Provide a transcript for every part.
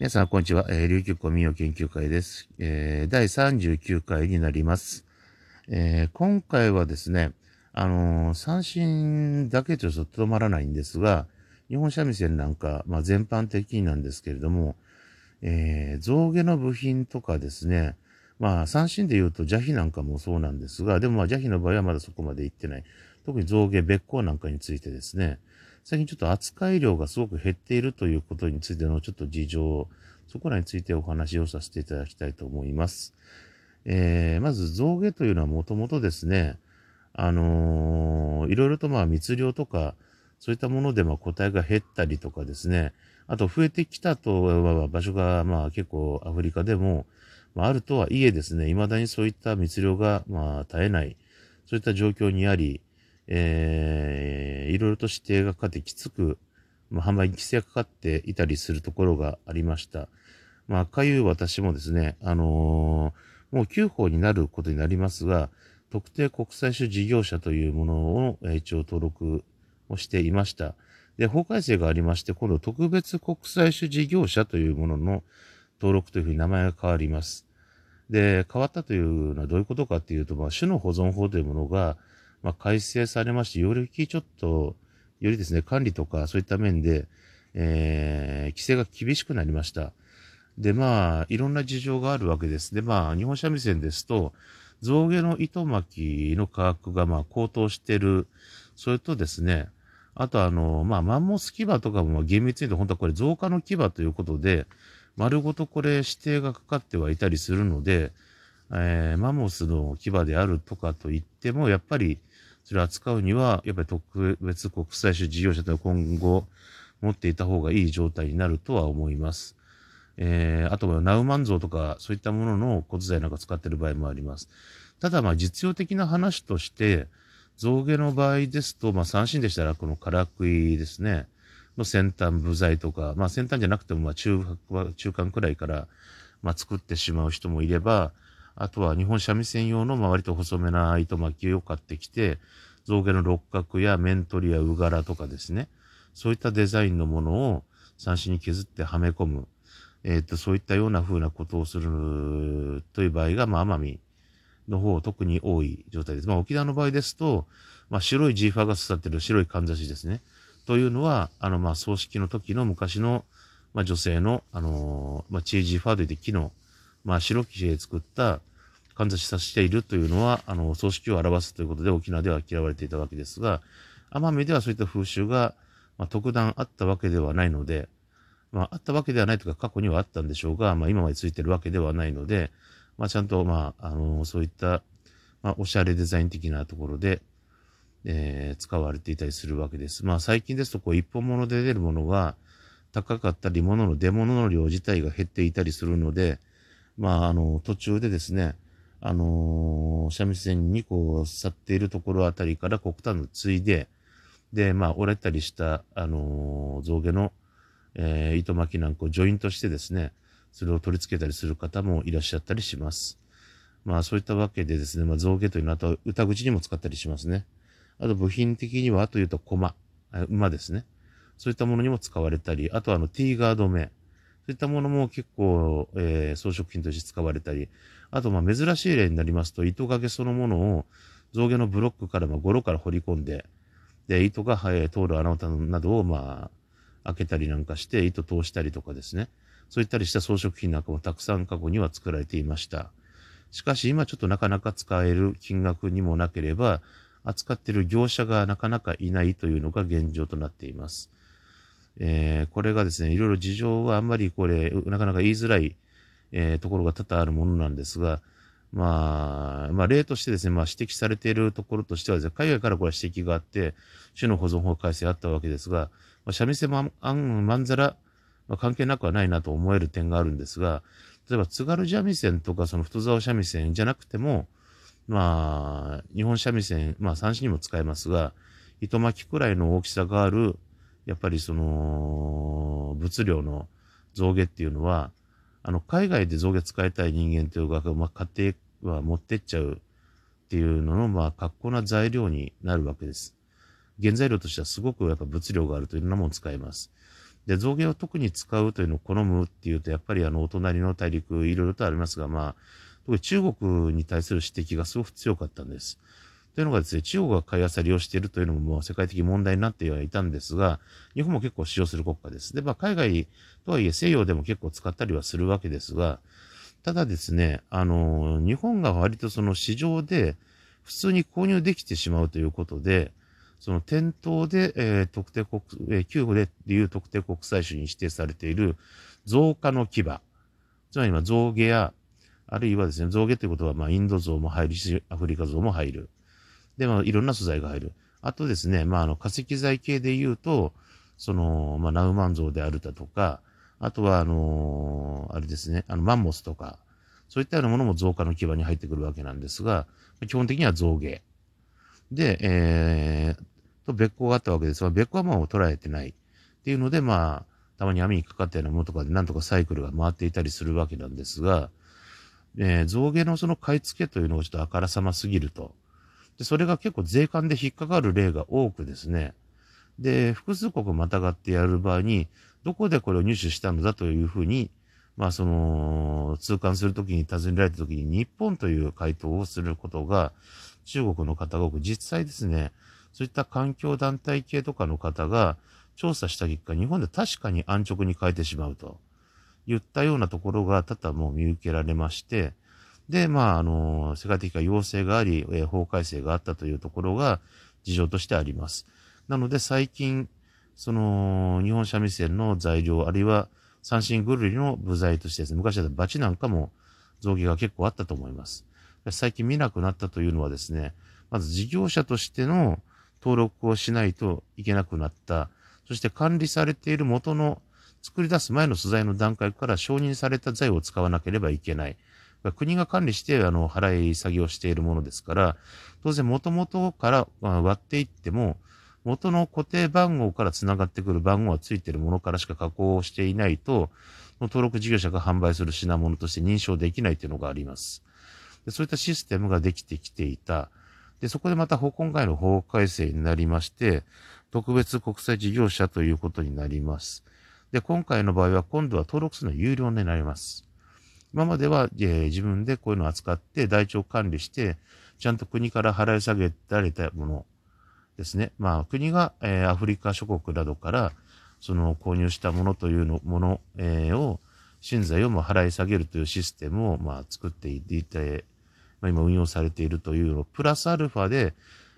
皆さん、こんにちは。えー、琉球古民謡研究会です。えー、第39回になります。えー、今回はですね、あのー、三振だけとちょっととどまらないんですが、日本三味線なんか、まあ、全般的になんですけれども、えー、象牙の部品とかですね、まあ、三振で言うと邪秘なんかもそうなんですが、でもまあ邪秘の場合はまだそこまで行ってない。特に象牙、べっ甲なんかについてですね、最近ちょっと扱い量がすごく減っているということについてのちょっと事情、そこらについてお話をさせていただきたいと思います。えー、まず象牙というのはもともとですね、あのー、いろいろとまあ密漁とか、そういったものでまあ個体が減ったりとかですね、あと増えてきたと、場所がまあ結構アフリカでも、まあ、あるとはいえですね、未だにそういった密漁がまあ絶えない、そういった状況にあり、えー、いろいろと指定がかかってきつく、まあ、販売に規制がかかっていたりするところがありました。まあ、かゆう私もですね、あのー、もう9法になることになりますが、特定国際種事業者というものを一応登録をしていました。で、法改正がありまして、今度特別国際種事業者というものの登録というふうに名前が変わります。で、変わったというのはどういうことかっていうと、まあ、種の保存法というものが、まあ、改正されまして、よりちょっと、よりですね、管理とかそういった面で、えー、規制が厳しくなりました。で、まあ、いろんな事情があるわけです。で、まあ、日本三味線ですと、象牙の糸巻きの価格がまあ高騰してる。それとですね、あとあの、まあ、マンモス牙とかも厳密に言うと本当はこれ増加の牙ということで、丸ごとこれ指定がかかってはいたりするので、えー、マンモスの牙であるとかと言っても、やっぱりそれを扱うには、やっぱり特別国際種事業者というのは今後持っていた方がいい状態になるとは思います。えー、あとはナウマンゾウとかそういったものの骨材なんか使ってる場合もあります。ただまあ実用的な話として、象牙の場合ですと、まあ三振でしたらこのからくいですね、の先端部材とか、まあ先端じゃなくてもまあ中中間くらいからまあ作ってしまう人もいれば、あとは日本三味線用の割と細めな糸巻きを買ってきて、象牙の六角や面取りやうがらとかですね、そういったデザインのものを三振に削ってはめ込む。えっ、ー、と、そういったような風なことをするという場合が、まあ、奄美の方特に多い状態です。まあ、沖縄の場合ですと、まあ、白いジーファーが刺さってる白いかんざしですね。というのは、あの、まあ、葬式の時の昔の、まあ、女性の、あのー、まあ、チージーファーといって木の、まあ、白木で作ったかんざしさしているというのは、あの、葬式を表すということで沖縄では嫌われていたわけですが、奄美ではそういった風習が、まあ、特段あったわけではないので、まあ、あったわけではないとか過去にはあったんでしょうが、まあ、今までついてるわけではないので、まあ、ちゃんと、まあ、あの、そういった、まあ、おしゃれデザイン的なところで、えー、使われていたりするわけです。まあ、最近ですと、こう、一本物で出るものが高かったり、物の出物の量自体が減っていたりするので、まあ、あの、途中でですね、あのー、三味線にこう、去っているところあたりから黒炭のついで、で、まあ、折れたりした、あのー、象牙のえー、糸巻きなんかをジョイントしてですね、それを取り付けたりする方もいらっしゃったりします。まあそういったわけでですね、まあ象牙というのはあと歌口にも使ったりしますね。あと部品的には、あというと駒、馬ですね。そういったものにも使われたり、あとあのティーガード目、そういったものも結構、えー、装飾品として使われたり、あとまあ珍しい例になりますと、糸掛けそのものを象牙のブロックから、まあ、ゴロから掘り込んで、で、糸が、えー、通る穴などを、まあ、開けたりなんかして糸通したりとかですね。そういったりした装飾品なんかもたくさん過去には作られていました。しかし今ちょっとなかなか使える金額にもなければ、扱っている業者がなかなかいないというのが現状となっています。えー、これがですね、いろいろ事情はあんまりこれ、なかなか言いづらい、えー、ところが多々あるものなんですが、まあ、まあ、例としてですね、まあ、指摘されているところとしてはですね、海外からこれ指摘があって、種の保存法改正あったわけですが、まあ、三味線もあん、まんざら、まあ、関係なくはないなと思える点があるんですが、例えば津軽三味線とかその太沢三味線じゃなくても、まあ、日本三味線、まあ三振にも使えますが、糸巻きくらいの大きさがある、やっぱりその、物量の象牙っていうのは、あの、海外で象牙使いたい人間というか、まあ、家庭は持ってっちゃうっていうのの、まあ、格好な材料になるわけです。原材料としてはすごくやっぱ物量があるというようなものを使います。で、象牙を特に使うというのを好むっていうと、やっぱりあの、お隣の大陸、いろいろとありますが、まあ、特に中国に対する指摘がすごく強かったんです。というのがですね、中国が買い漁りをしているというのももう世界的問題になってはいたんですが、日本も結構使用する国家です。で、まあ海外とはいえ西洋でも結構使ったりはするわけですが、ただですね、あの、日本が割とその市場で普通に購入できてしまうということで、その店頭で、えー、特定国、えー、旧でいう特定国際種に指定されている増加の牙。つまり今象牙や、あるいはですね、象牙ということは、まあ、インド象も入るし、アフリカ象も入る。で、まあ、いろんな素材が入る。あとですね、まあ、あの、化石材系で言うと、その、まあ、ナウマン像であるだとか、あとは、あのー、あれですね、あの、マンモスとか、そういったようなものも増加の牙に入ってくるわけなんですが、基本的には象牙。で、えー、と別行があったわけですが、別行はもう捉えてない。っていうので、まあ、たまに網にかかったようなものとかでなんとかサイクルが回っていたりするわけなんですが、えー、象牙のその買い付けというのがちょっとあからさますぎると。で、それが結構税関で引っかかる例が多くですね。で、複数国またがってやる場合に、どこでこれを入手したのだというふうに、まあその、通関するときに尋ねられたときに日本という回答をすることが、中国の方が多く、実際ですね、そういった環境団体系とかの方が調査した結果、日本で確かに安直に変えてしまうと言ったようなところが多々もう見受けられまして、で、まあ、あの、世界的な要請があり、えー、法改正があったというところが事情としてあります。なので最近、その、日本三味線の材料、あるいは三振ぐるりの部材としてですね、昔だったバチなんかも造形が結構あったと思います。最近見なくなったというのはですね、まず事業者としての登録をしないといけなくなった。そして管理されている元の作り出す前の素材の段階から承認された材を使わなければいけない。国が管理して、あの、払い作業しているものですから、当然元々から割っていっても、元の固定番号から繋がってくる番号がついているものからしか加工をしていないと、登録事業者が販売する品物として認証できないというのがあります。でそういったシステムができてきていた。で、そこでまた今回の法改正になりまして、特別国際事業者ということになります。で、今回の場合は今度は登録するの有料になります。今までは、えー、自分でこういうのを扱って台帳管理して、ちゃんと国から払い下げられたものですね。まあ国が、えー、アフリカ諸国などからその購入したものというのもの、えー、を、新材をも払い下げるというシステムを、まあ、作っていて、まあ、今運用されているというの、プラスアルファで、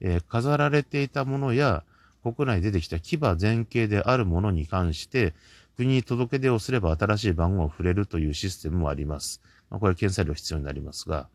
えー、飾られていたものや、国内出てきた牙前形であるものに関して、国に届け出をすれば新しい番号を触れるというシステムもあります。まあ、これは検査料必要になりますが、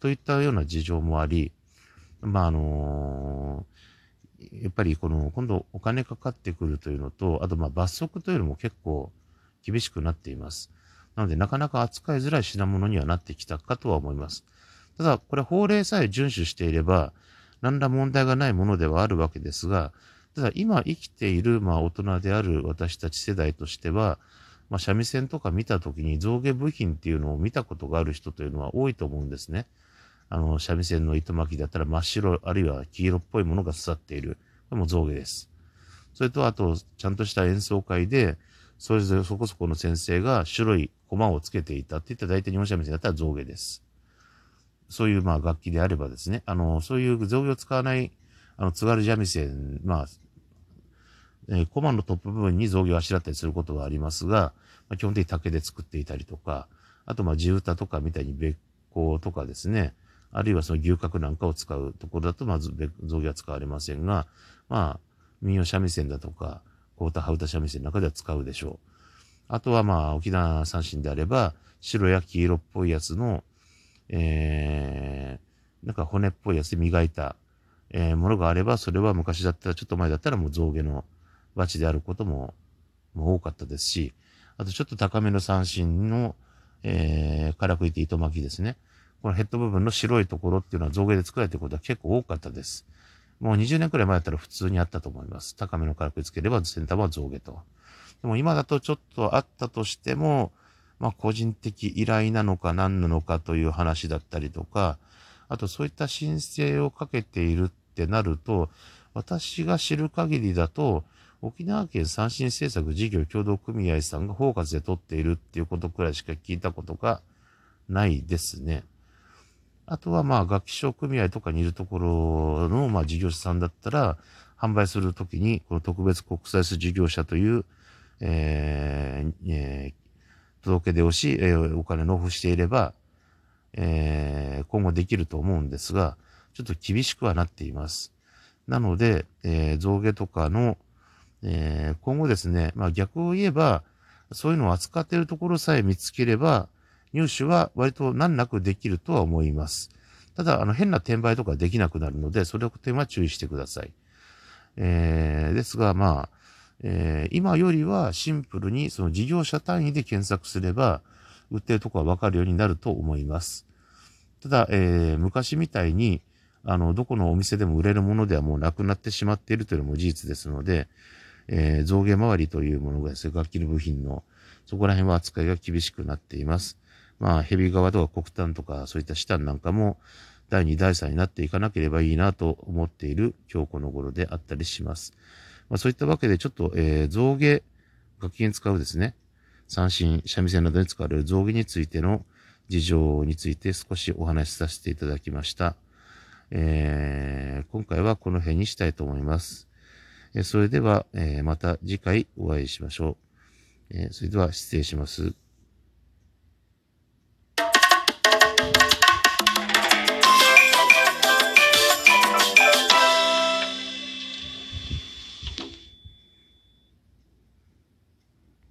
といったような事情もあり、まあ、あのー、やっぱりこの、今度お金かかってくるというのと、あとまあ罰則というのも結構厳しくなっています。なので、なかなか扱いづらい品物にはなってきたかとは思います。ただ、これ法令さえ遵守していれば、何ら問題がないものではあるわけですが、ただ今生きている、まあ大人である私たち世代としては、まあ三味線とか見たときに象牙部品っていうのを見たことがある人というのは多いと思うんですね。あの、三味線の糸巻きだったら真っ白、あるいは黄色っぽいものが刺さっている。これも象牙です。それと、あと、ちゃんとした演奏会で、それぞれそこそこの先生が白い駒をつけていたって言ったら大体日本三味線だったら象牙です。そういうまあ楽器であればですね、あの、そういう象牙を使わない、あの、津軽三味線、まあ、え、コマのトップ部分に象牙をあしらったりすることがありますが、まあ、基本的に竹で作っていたりとか、あとま地歌とかみたいに別行とかですね、あるいはその牛角なんかを使うところだとまず象牙は使われませんが、まあ、民謡三味線だとか、コータハウタ三味線の中では使うでしょう。あとはまあ、沖縄三振であれば、白や黄色っぽいやつの、えー、なんか骨っぽいやつで磨いた、えー、ものがあれば、それは昔だったら、ちょっと前だったらもう象牙のバチであることも多かったですし、あとちょっと高めの三振の、えー、からくりて糸巻きですね。このヘッド部分の白いところっていうのは造形で作られてることは結構多かったです。もう20年くらい前だったら普通にあったと思います。高めのからくりつければ先端は象牙と。でも今だとちょっとあったとしても、まあ個人的依頼なのか何なのかという話だったりとか、あとそういった申請をかけているってなると、私が知る限りだと、沖縄県三振政策事業協同組合さんが包括で取っているっていうことくらいしか聞いたことがないですね。あとはまあ楽器商組合とかにいるところのまあ事業者さんだったら、販売するときに、この特別国際事業者という、えーえー、届け出をし、えー、お金納付していれば、えー、今後できると思うんですが、ちょっと厳しくはなっています。なので、えー、増下とかの、えー、今後ですね、まあ逆を言えば、そういうのを扱っているところさえ見つければ、入手は割と難なくできるとは思います。ただ、あの、変な転売とかできなくなるので、それを点は注意してください。えー、ですが、まあ、えー、今よりはシンプルにその事業者単位で検索すれば、売ってるとこはわかるようになると思います。ただ、えー、昔みたいに、あの、どこのお店でも売れるものではもうなくなってしまっているというのも事実ですので、えー、造形周りというものがですね、楽器の部品の、そこら辺は扱いが厳しくなっています。まあ、ヘビ側とか黒炭とか、そういったシタンなんかも、第2、第3になっていかなければいいなと思っている今日この頃であったりします。まあ、そういったわけで、ちょっと、えー、象牙、楽器に使うですね、三振、三味線などに使われる象牙についての事情について少しお話しさせていただきました。えー、今回はこの辺にしたいと思います。それでは、また次回お会いしましょう。それでは失礼します。